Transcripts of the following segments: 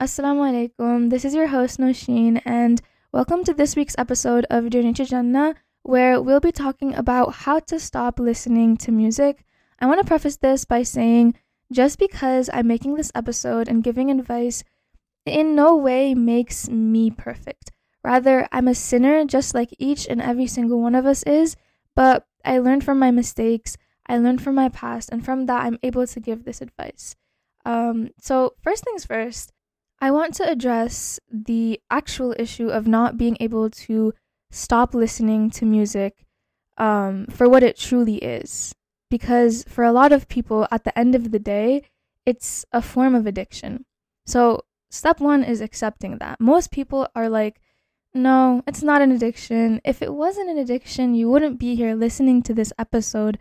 Assalamu alaikum. This is your host Nosheen, and welcome to this week's episode of Journey to Jannah, where we'll be talking about how to stop listening to music. I want to preface this by saying just because I'm making this episode and giving advice in no way makes me perfect. Rather, I'm a sinner just like each and every single one of us is, but I learned from my mistakes, I learned from my past, and from that, I'm able to give this advice. Um, so, first things first, I want to address the actual issue of not being able to stop listening to music um, for what it truly is. Because for a lot of people, at the end of the day, it's a form of addiction. So, step one is accepting that. Most people are like, no, it's not an addiction. If it wasn't an addiction, you wouldn't be here listening to this episode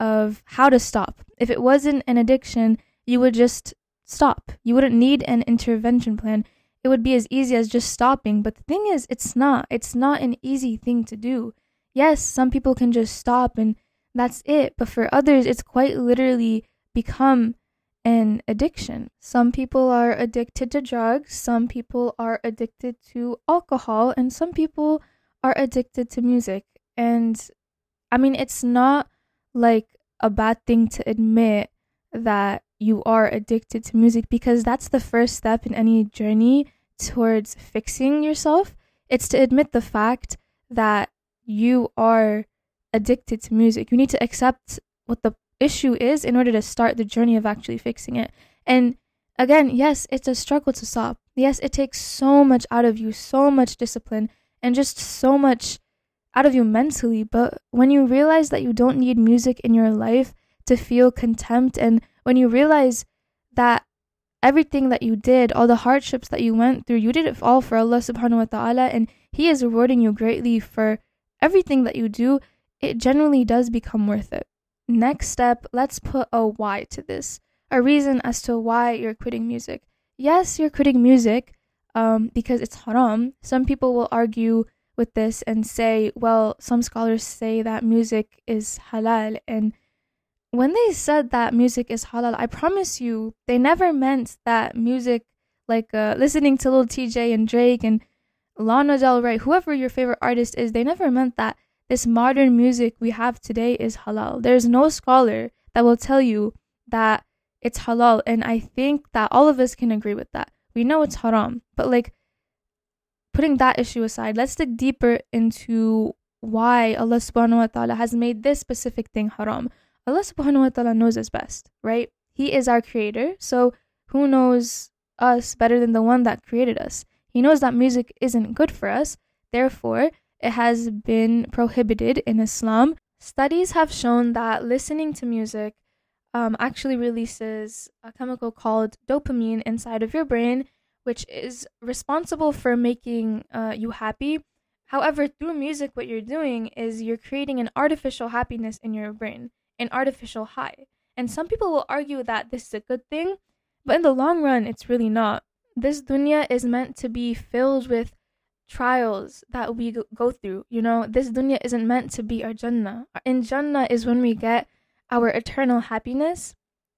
of how to stop. If it wasn't an addiction, you would just stop. You wouldn't need an intervention plan. It would be as easy as just stopping. But the thing is, it's not. It's not an easy thing to do. Yes, some people can just stop and that's it. But for others, it's quite literally become an addiction. Some people are addicted to drugs, some people are addicted to alcohol, and some people are addicted to music. And I mean, it's not like a bad thing to admit that you are addicted to music because that's the first step in any journey towards fixing yourself. It's to admit the fact that you are addicted to music. You need to accept what the issue is in order to start the journey of actually fixing it. And again, yes, it's a struggle to stop. Yes, it takes so much out of you, so much discipline, and just so much out of you mentally. But when you realize that you don't need music in your life to feel contempt, and when you realize that everything that you did, all the hardships that you went through, you did it all for Allah subhanahu wa ta'ala, and He is rewarding you greatly for everything that you do, it generally does become worth it. Next step, let's put a why to this, a reason as to why you're quitting music. Yes, you're quitting music um, because it's haram. Some people will argue with this and say, well, some scholars say that music is halal. And when they said that music is halal, I promise you, they never meant that music, like uh, listening to Lil Tjay and Drake and Lana Del Rey, whoever your favorite artist is, they never meant that this modern music we have today is halal. There's no scholar that will tell you that it's halal. And I think that all of us can agree with that. We know it's haram. But like putting that issue aside, let's dig deeper into why Allah subhanahu wa ta'ala has made this specific thing haram. Allah subhanahu wa ta'ala knows us best, right? He is our creator. So who knows us better than the one that created us? He knows that music isn't good for us. Therefore, it has been prohibited in Islam. Studies have shown that listening to music um, actually releases a chemical called dopamine inside of your brain, which is responsible for making uh, you happy. However, through music, what you're doing is you're creating an artificial happiness in your brain, an artificial high. And some people will argue that this is a good thing, but in the long run, it's really not. This dunya is meant to be filled with trials that we go through. You know, this dunya isn't meant to be our Jannah. In Jannah is when we get our eternal happiness.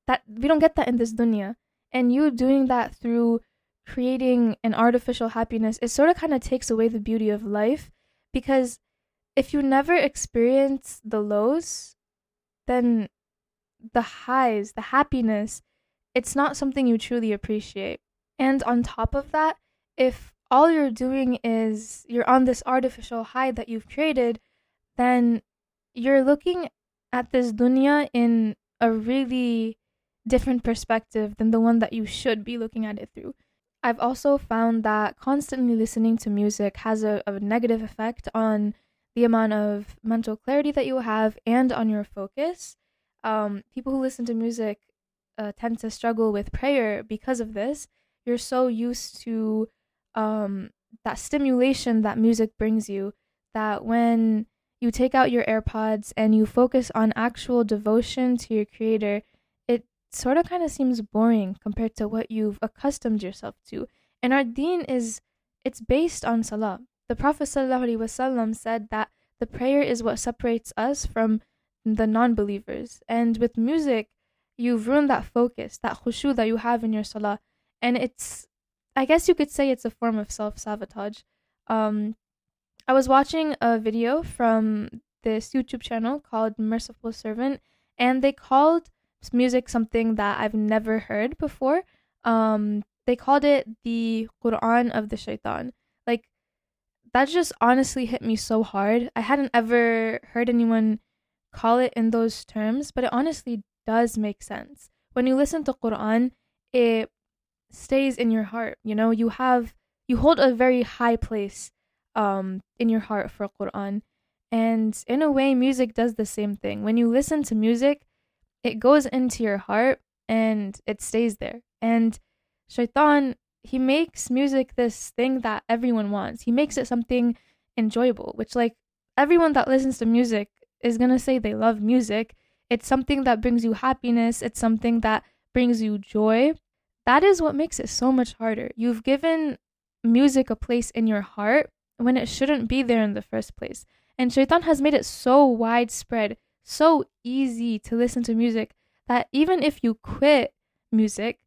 That we don't get that in this dunya. And you doing that through creating an artificial happiness, it sort of kind of takes away the beauty of life because if you never experience the lows, then the highs, the happiness, it's not something you truly appreciate. And on top of that, if all you're doing is you're on this artificial high that you've created, then you're looking at this dunya in a really different perspective than the one that you should be looking at it through. I've also found that constantly listening to music has a, a negative effect on the amount of mental clarity that you have and on your focus. Um, people who listen to music uh, tend to struggle with prayer because of this. You're so used to um, that stimulation that music brings you that when you take out your AirPods and you focus on actual devotion to your creator, it sort of kind of seems boring compared to what you've accustomed yourself to. And our deen is it's based on salah. The Prophet ﷺ said that the prayer is what separates us from the non-believers. And with music, you've ruined that focus, that khushu that you have in your salah. And it's I guess you could say it's a form of self sabotage. Um, I was watching a video from this YouTube channel called Merciful Servant, and they called music something that I've never heard before. Um, they called it the Quran of the Shaitan. That just honestly hit me so hard. I hadn't ever heard anyone call it in those terms, but it honestly does make sense. When you listen to Quran, it stays in your heart. You know, you have you hold a very high place um in your heart for Quran. And in a way music does the same thing. When you listen to music, it goes into your heart and it stays there. And Shaitan, he makes music this thing that everyone wants. He makes it something enjoyable, which like everyone that listens to music is going to say they love music. It's something that brings you happiness, it's something that brings you joy. That is what makes it so much harder. You've given music a place in your heart when it shouldn't be there in the first place. And Shaitan has made it so widespread, so easy to listen to music that even if you quit music,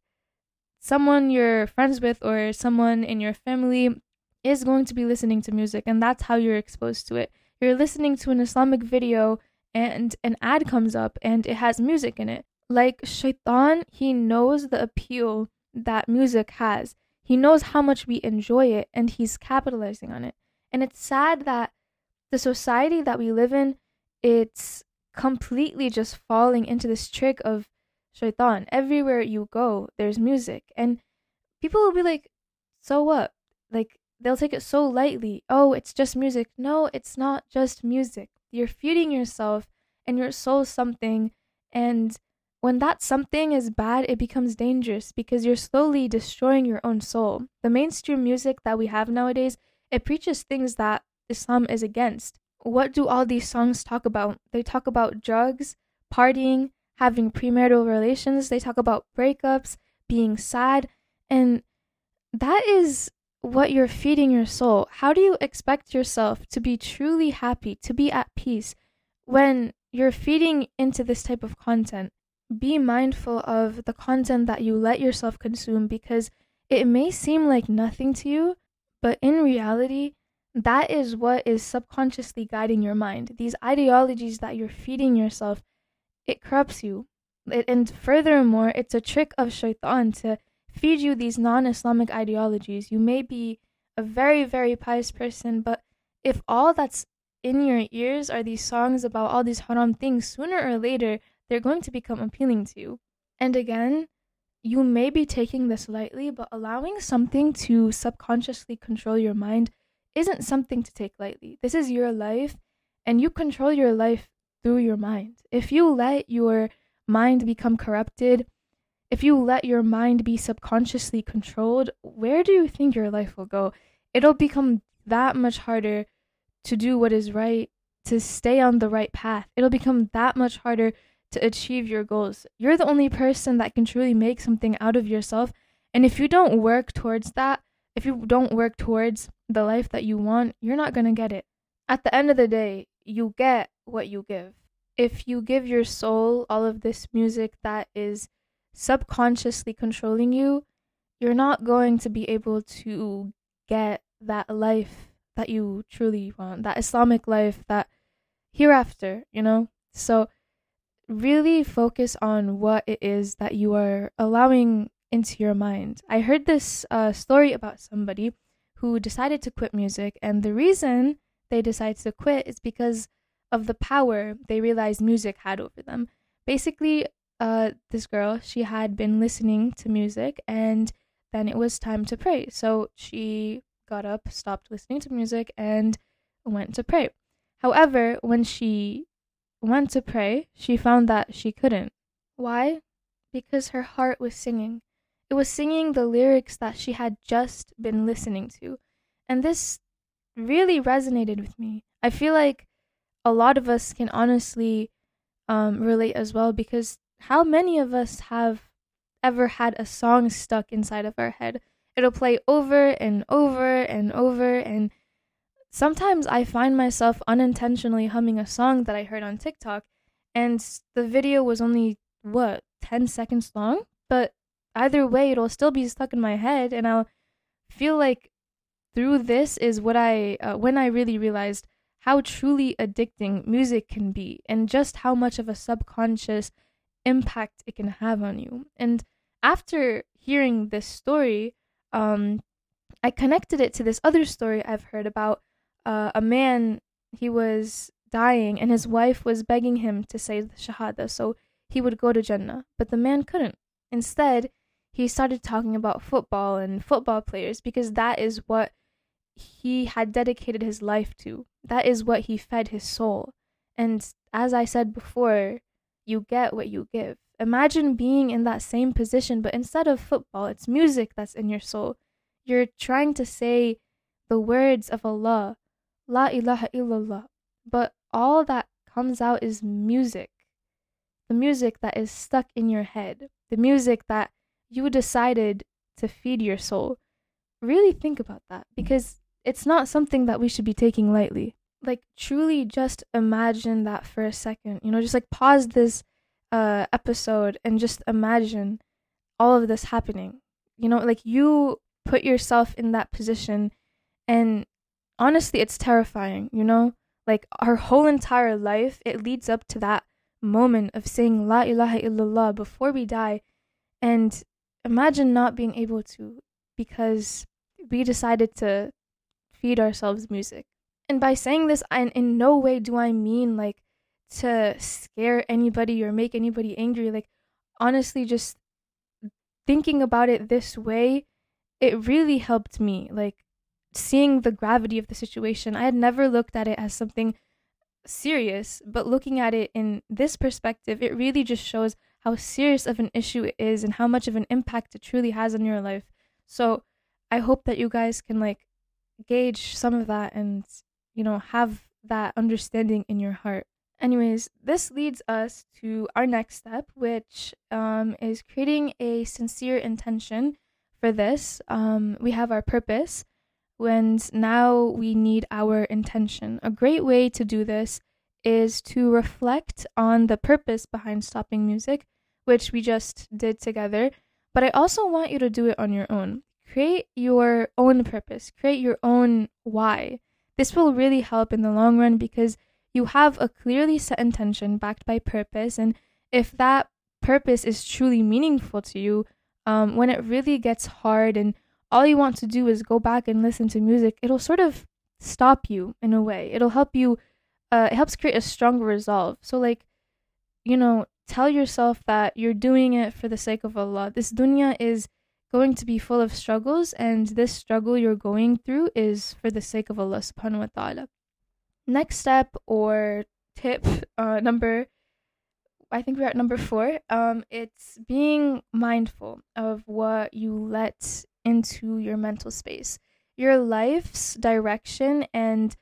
someone you're friends with or someone in your family is going to be listening to music, and that's how you're exposed to it. You're listening to an Islamic video, and an ad comes up and it has music in it. Like Shaitan, he knows the appeal that music has. He knows how much we enjoy it, and he's capitalizing on it. And it's sad that the society that we live in, it's completely just falling into this trick of shaitan. Everywhere you go, there's music. And people will be like, so what? Like, they'll take it so lightly. Oh, it's just music. No, it's not just music. You're feeding yourself and your soul something. And when that something is bad, it becomes dangerous because you're slowly destroying your own soul. The mainstream music that we have nowadays, it preaches things that Islam is against. What do all these songs talk about? They talk about drugs, partying, having premarital relations, they talk about breakups, being sad, and that is what you're feeding your soul. How do you expect yourself to be truly happy, to be at peace, when you're feeding into this type of content? Be mindful of the content that you let yourself consume because it may seem like nothing to you, but in reality, that is what is subconsciously guiding your mind. These ideologies that you're feeding yourself it corrupts you. And furthermore, it's a trick of shaitan to feed you these non Islamic ideologies. You may be a very, very pious person, but if all that's in your ears are these songs about all these haram things, sooner or later, they're going to become appealing to you. And again, you may be taking this lightly, but allowing something to subconsciously control your mind isn't something to take lightly. This is your life, and you control your life through your mind. If you let your mind become corrupted, if you let your mind be subconsciously controlled, where do you think your life will go? It'll become that much harder to do what is right, to stay on the right path. It'll become that much harder to achieve your goals. You're the only person that can truly make something out of yourself. And if you don't work towards that, if you don't work towards the life that you want, you're not going to get it. At the end of the day, you get what you give. If you give your soul all of this music that is subconsciously controlling you, you're not going to be able to get that life that you truly want, that Islamic life, that hereafter, you know? So, really focus on what it is that you are allowing into your mind. I heard this uh, story about somebody who decided to quit music, and the reason they decided to quit is because of the power they realized music had over them. Basically, uh, this girl, she had been listening to music and then it was time to pray. So she got up, stopped listening to music, and went to pray. However, when she went to pray, she found that she couldn't. Why? Because her heart was singing. It was singing the lyrics that she had just been listening to. And this really resonated with me. I feel like a lot of us can honestly um, relate as well because how many of us have ever had a song stuck inside of our head? It'll play over and over and over, and sometimes I find myself unintentionally humming a song that I heard on TikTok, and the video was only, what, 10 seconds long? But either way, it'll still be stuck in my head, and I'll feel like through this is what I uh, when I really realized how truly addicting music can be and just how much of a subconscious impact it can have on you. And after hearing this story, um, I connected it to this other story I've heard about uh, a man. He was dying, and his wife was begging him to say the Shahada so he would go to Jannah, but the man couldn't. Instead, he started talking about football and football players because that is what he had dedicated his life to. That is what he fed his soul. And as I said before, you get what you give. Imagine being in that same position, but instead of football, it's music that's in your soul. You're trying to say the words of Allah, La ilaha illallah, but all that comes out is music. The music that is stuck in your head, the music that you decided to feed your soul. Really think about that because it's not something that we should be taking lightly. Like, truly just imagine that for a second. You know, just like pause this uh, episode and just imagine all of this happening. You know, like you put yourself in that position, and honestly, it's terrifying, you know? Like, our whole entire life, it leads up to that moment of saying La ilaha illallah before we die. And imagine not being able to because we decided to feed ourselves music. And by saying this, I, in no way do I mean like to scare anybody or make anybody angry. Like, honestly, just thinking about it this way, it really helped me. Like, seeing the gravity of the situation. I had never looked at it as something serious, but looking at it in this perspective, it really just shows how serious of an issue it is and how much of an impact it truly has on your life. So, I hope that you guys can like gauge some of that and, you know, have that understanding in your heart. Anyways, this leads us to our next step, which um, is creating a sincere intention for this. Um, we have our purpose, and now we need our intention. A great way to do this is to reflect on the purpose behind stopping music, which we just did together. But I also want you to do it on your own create your own purpose, create your own why. This will really help in the long run because you have a clearly set intention backed by purpose. And if that purpose is truly meaningful to you, um, when it really gets hard and all you want to do is go back and listen to music, it'll sort of stop you in a way. It'll help you, uh, it helps create a stronger resolve. So, like, you know, tell yourself that you're doing it for the sake of Allah. This dunya is going to be full of struggles, and this struggle you're going through is for the sake of Allah subhanahu wa ta'ala. Next step or tip uh, number I think we're at number four. Um, it's being mindful of what you let into your mental space. Your life's direction and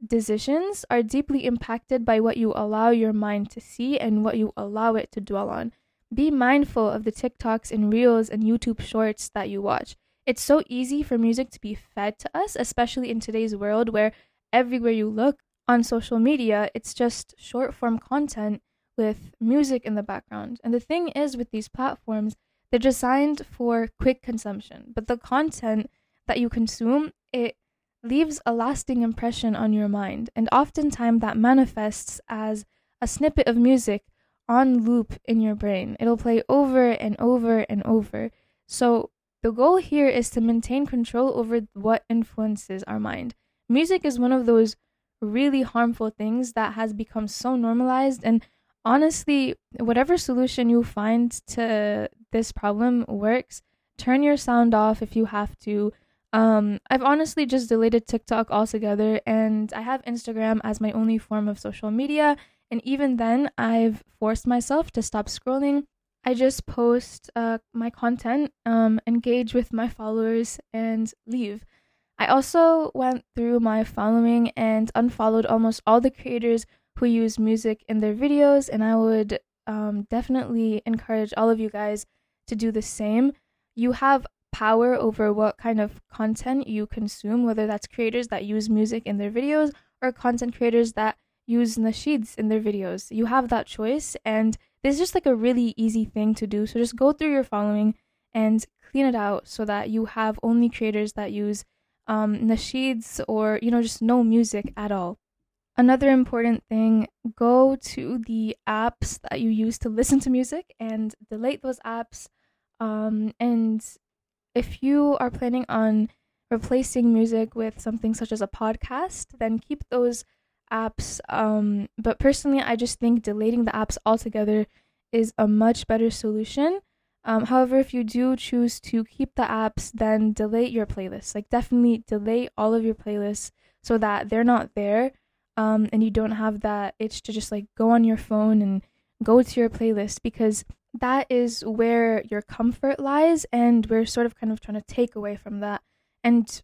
decisions are deeply impacted by what you allow your mind to see and what you allow it to dwell on be mindful of the TikToks and Reels and YouTube shorts that you watch. It's so easy for music to be fed to us, especially in today's world where everywhere you look on social media, it's just short form content with music in the background. And the thing is, with these platforms, they're designed for quick consumption, but the content that you consume, it leaves a lasting impression on your mind. And oftentimes that manifests as a snippet of music on loop in your brain. It'll play over and over and over. So, the goal here is to maintain control over what influences our mind. Music is one of those really harmful things that has become so normalized and honestly, whatever solution you find to this problem works. Turn your sound off if you have to. Um, I've honestly just deleted TikTok altogether, and I have Instagram as my only form of social media. And even then, I've forced myself to stop scrolling. I just post uh, my content, um, engage with my followers, and leave. I also went through my following and unfollowed almost all the creators who use music in their videos, and I would um, definitely encourage all of you guys to do the same. You have power over what kind of content you consume, whether that's creators that use music in their videos or content creators that use nasheeds in their videos. You have that choice, and this is just like a really easy thing to do. So just go through your following and clean it out so that you have only creators that use um, nasheeds or you know just no music at all. Another important thing: go to the apps that you use to listen to music and delete those apps. Um, and if you are planning on replacing music with something such as a podcast, then keep those apps. Um, but personally, I just think deleting the apps altogether is a much better solution. Um, however, if you do choose to keep the apps, then delete your playlists. Like, definitely delete all of your playlists so that they're not there um, and you don't have that itch to just like go on your phone and go to your playlist because that is where your comfort lies and we're sort of kind of trying to take away from that and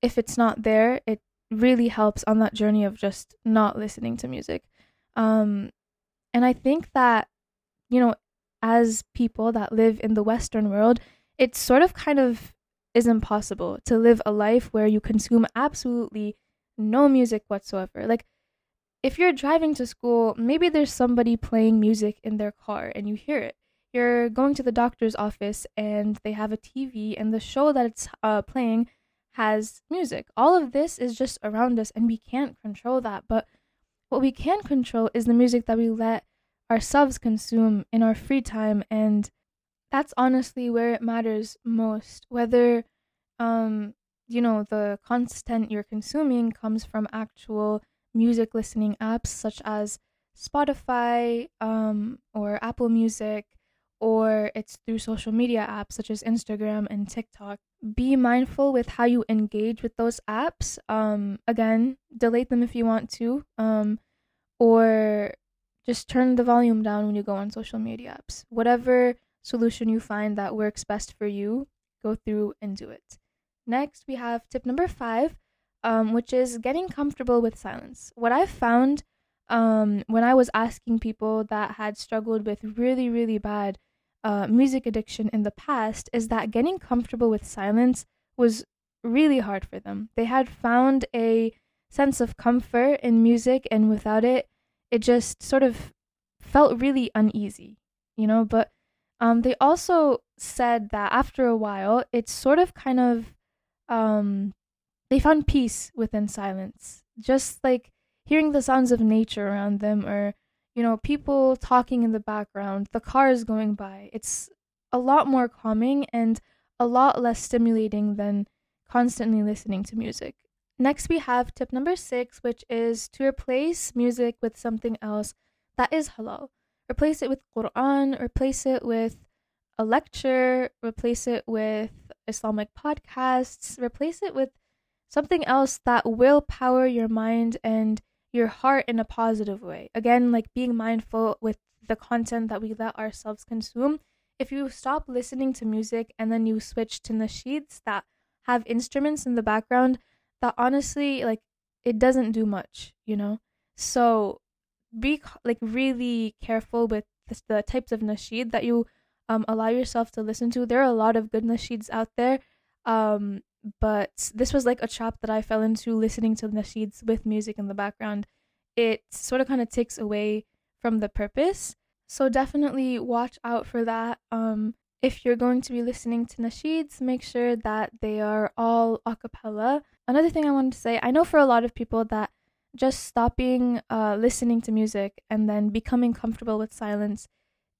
if it's not there it really helps on that journey of just not listening to music. Um and i think that you know as people that live in the western world it's sort of kind of is impossible to live a life where you consume absolutely no music whatsoever. Like if you're driving to school maybe there's somebody playing music in their car and you hear it. You're going to the doctor's office and they have a tv and the show that it's uh, playing has music. All of this is just around us and we can't control that. But what we can control is the music that we let ourselves consume in our free time and that's honestly where it matters most whether um you know the content you're consuming comes from actual music listening apps such as Spotify um or Apple Music or it's through social media apps such as Instagram and TikTok. Be mindful with how you engage with those apps. Um, again, delete them if you want to, um, or just turn the volume down when you go on social media apps. Whatever solution you find that works best for you, go through and do it. Next, we have tip number five, um, which is getting comfortable with silence. What I've found um, when I was asking people that had struggled with really, really bad uh, music addiction in the past is that getting comfortable with silence was really hard for them. They had found a sense of comfort in music, and without it, it just sort of felt really uneasy, you know. But um, they also said that after a while, it's sort of kind of um, they found peace within silence, just like hearing the sounds of nature around them or you know, people talking in the background, the cars going by. It's a lot more calming and a lot less stimulating than constantly listening to music. Next, we have tip number six, which is to replace music with something else that is halal. Replace it with Quran, replace it with a lecture, replace it with Islamic podcasts, replace it with something else that will power your mind and your heart in a positive way. Again, like being mindful with the content that we let ourselves consume. If you stop listening to music and then you switch to nasheeds that have instruments in the background, that honestly, like, it doesn't do much, you know? So be like really careful with the, types of nasheed that you um, allow yourself to listen to. There are a lot of good nasheeds out there. Um, but this was like a trap that I fell into listening to nasheeds with music in the background. It sort of kind of takes away from the purpose. So definitely watch out for that. Um, if you're going to be listening to nasheeds, make sure that they are all a cappella. Another thing I wanted to say, I know for a lot of people that just stopping uh, listening to music and then becoming comfortable with silence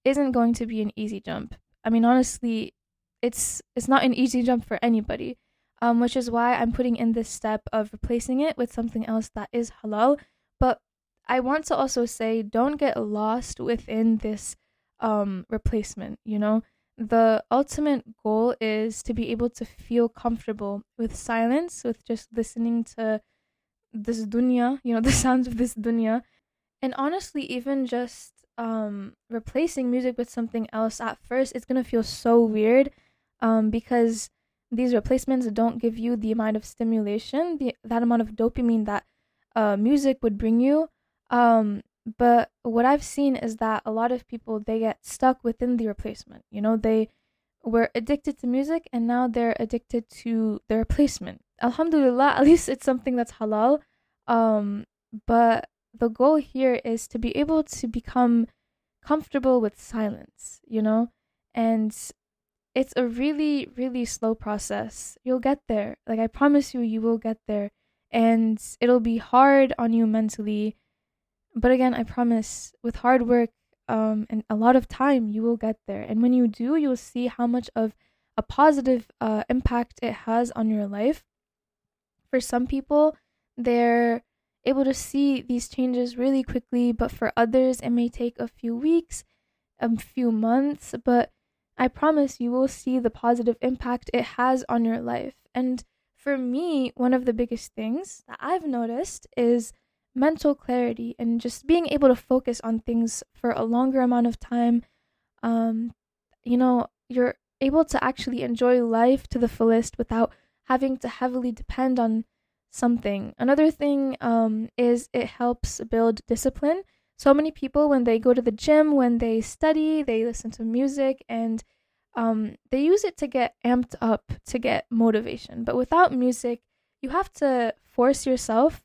isn't going to be an easy jump. I mean, honestly, it's it's not an easy jump for anybody um, which is why I'm putting in this step of replacing it with something else that is halal. But I want to also say don't get lost within this um, replacement, you know? The ultimate goal is to be able to feel comfortable with silence, with just listening to this dunya, you know, the sounds of this dunya. And honestly, even just um, replacing music with something else at first, it's gonna feel so weird um, because these replacements don't give you the amount of stimulation, the that amount of dopamine that uh, music would bring you. Um, but what I've seen is that a lot of people they get stuck within the replacement. You know, they were addicted to music and now they're addicted to the replacement. Alhamdulillah, at least it's something that's halal. Um, but the goal here is to be able to become comfortable with silence, you know? And it's a really, really slow process. You'll get there. Like, I promise you, you will get there. And it'll be hard on you mentally. But again, I promise, with hard work um, and a lot of time, you will get there. And when you do, you'll see how much of a positive uh, impact it has on your life. For some people, they're able to see these changes really quickly, but for others, it may take a few weeks, a few months. But I promise you will see the positive impact it has on your life. And for me, one of the biggest things that I've noticed is mental clarity and just being able to focus on things for a longer amount of time. Um, you know, you're able to actually enjoy life to the fullest without having to heavily depend on something. Another thing um, is it helps build discipline so many people when they go to the gym when they study they listen to music and um, they use it to get amped up to get motivation. But without music you have to force yourself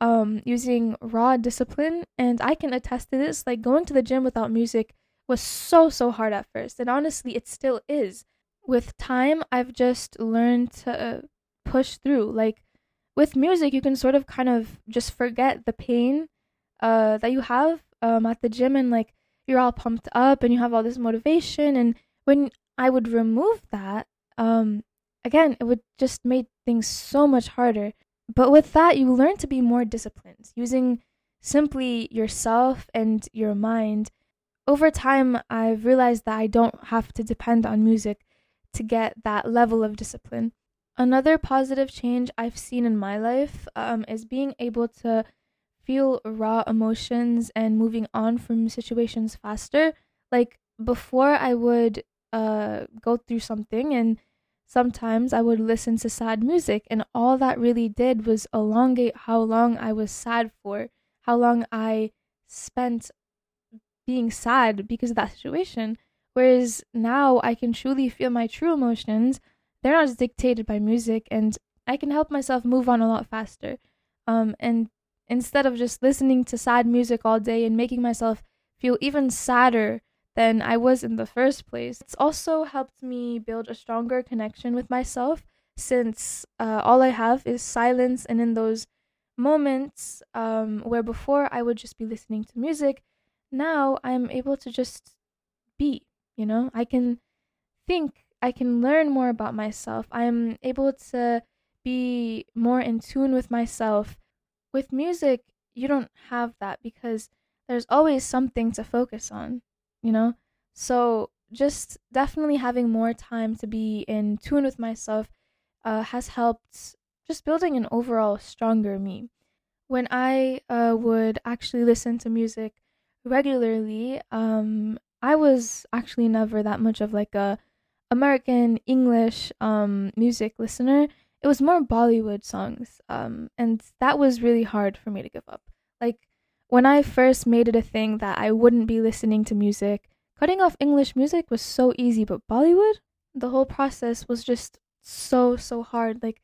um, using raw discipline. And i can attest to this like going to the gym without music was so so hard at first. And honestly it still is. With time i've just learned to push through. Like with music you can sort of kind of just forget the pain uh that you have um at the gym and like you're all pumped up and you have all this motivation. And when I would remove that um again it would just make things so much harder. But with that you learn to be more disciplined using simply yourself and your mind. Over time I've realized that I don't have to depend on music to get that level of discipline. Another positive change I've seen in my life um, is being able to feel raw emotions and moving on from situations faster. Like before, I would uh, go through something and sometimes I would listen to sad music, and all that really did was elongate how long I was sad for, how long I spent being sad because of that situation. Whereas now I can truly feel my true emotions. They're not dictated by music, and I can help myself move on a lot faster. Um, and instead of just listening to sad music all day and making myself feel even sadder than I was in the first place. It's also helped me build a stronger connection with myself since uh, all I have is silence, and in those moments um, where before I would just be listening to music, now I'm able to just be, you know, I can think, I can learn more about myself, I'm able to be more in tune with myself with music, you don't have that because there's always something to focus on, you know? So just definitely having more time to be in tune with myself uh, has helped just building an overall stronger me. When I uh, would actually listen to music regularly, um, I was actually never that much of like a American English um, music listener it was more Bollywood songs. Um, and that was really hard for me to give up. Like when I first made it a thing that I wouldn't be listening to music, cutting off English music was so easy, but Bollywood, the whole process was just so so hard. Like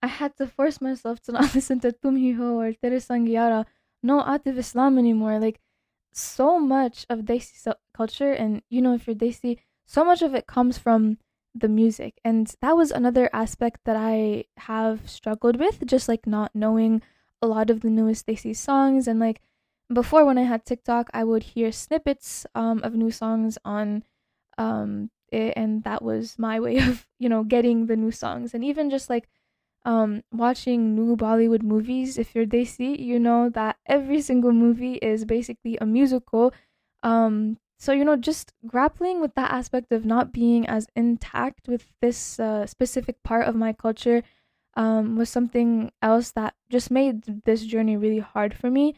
I had to force myself to not listen to Tum Hi Ho or Tere Sang Yaara, no Atif Aslam anymore. Like so much of Desi culture, and you know, if you're Desi, so much of it comes from the music. And that was another aspect that I have struggled with, just like not knowing a lot of the newest Desi songs. And like before, when I had TikTok, I would hear snippets um, of new songs on um, it, and that was my way of, you know, getting the new songs. And even just like um, watching new Bollywood movies, if you're Desi, you know that every single movie is basically a musical. Um, so, you know, just grappling with that aspect of not being as intact with this uh, specific part of my culture um, was something else that just made this journey really hard for me.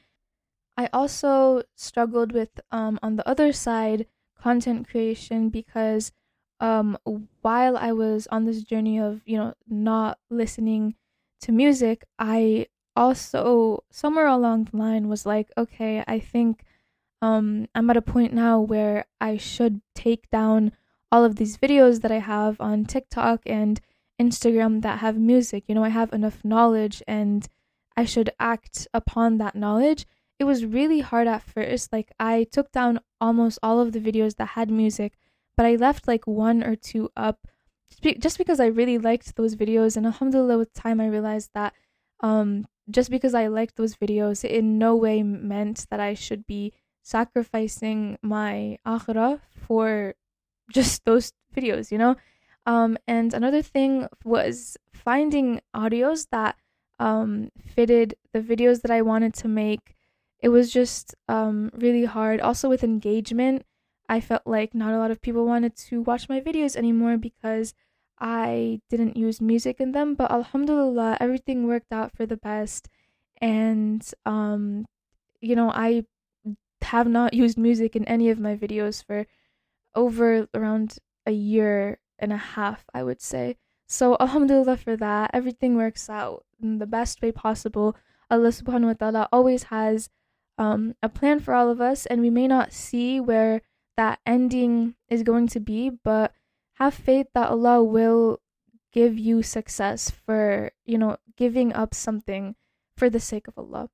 I also struggled with, um, on the other side, content creation because um, while I was on this journey of, you know, not listening to music, I also, somewhere along the line, was like, okay, I think um, I'm at a point now where I should take down all of these videos that I have on TikTok and Instagram that have music. You know, I have enough knowledge and I should act upon that knowledge. It was really hard at first. Like, I took down almost all of the videos that had music, but I left like one or two up just because I really liked those videos. And alhamdulillah, with time, I realized that um, just because I liked those videos, it in no way meant that I should be sacrificing my akhirah for just those videos, you know? Um, and another thing was finding audios that um, fitted the videos that I wanted to make. It was just um, really hard. Also, with engagement, I felt like not a lot of people wanted to watch my videos anymore because I didn't use music in them. But Alhamdulillah, everything worked out for the best. And, um, you know, I have not used music in any of my videos for over around a year and a half, I would say. So Alhamdulillah for that. Everything works out in the best way possible. Allah subhanahu wa ta'ala always has um, a plan for all of us, and we may not see where that ending is going to be, but have faith that Allah will give you success for, you know, giving up something for the sake of Allah.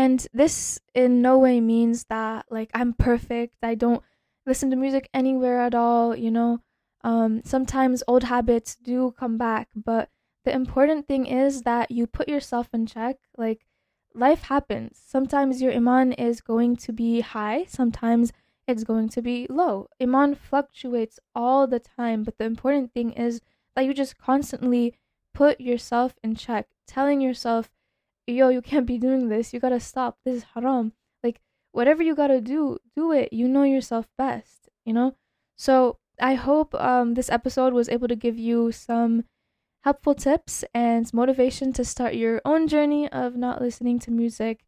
And this in no way means that like I'm perfect. I don't listen to music anywhere at all, you know. Um, sometimes old habits do come back, but the important thing is that you put yourself in check. Like, life happens. Sometimes your iman is going to be high, sometimes it's going to be low. Iman fluctuates all the time, but the important thing is that you just constantly put yourself in check, telling yourself, yo, you can't be doing this. You gotta stop. This is haram. Like, whatever you gotta do, do it. You know yourself best, you know? So, I hope um, this episode was able to give you some helpful tips and motivation to start your own journey of not listening to music.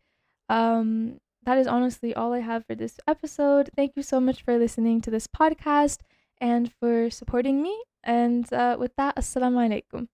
Um, that is honestly all I have for this episode. Thank you so much for listening to this podcast and for supporting me. And uh, with that, assalamu alaikum.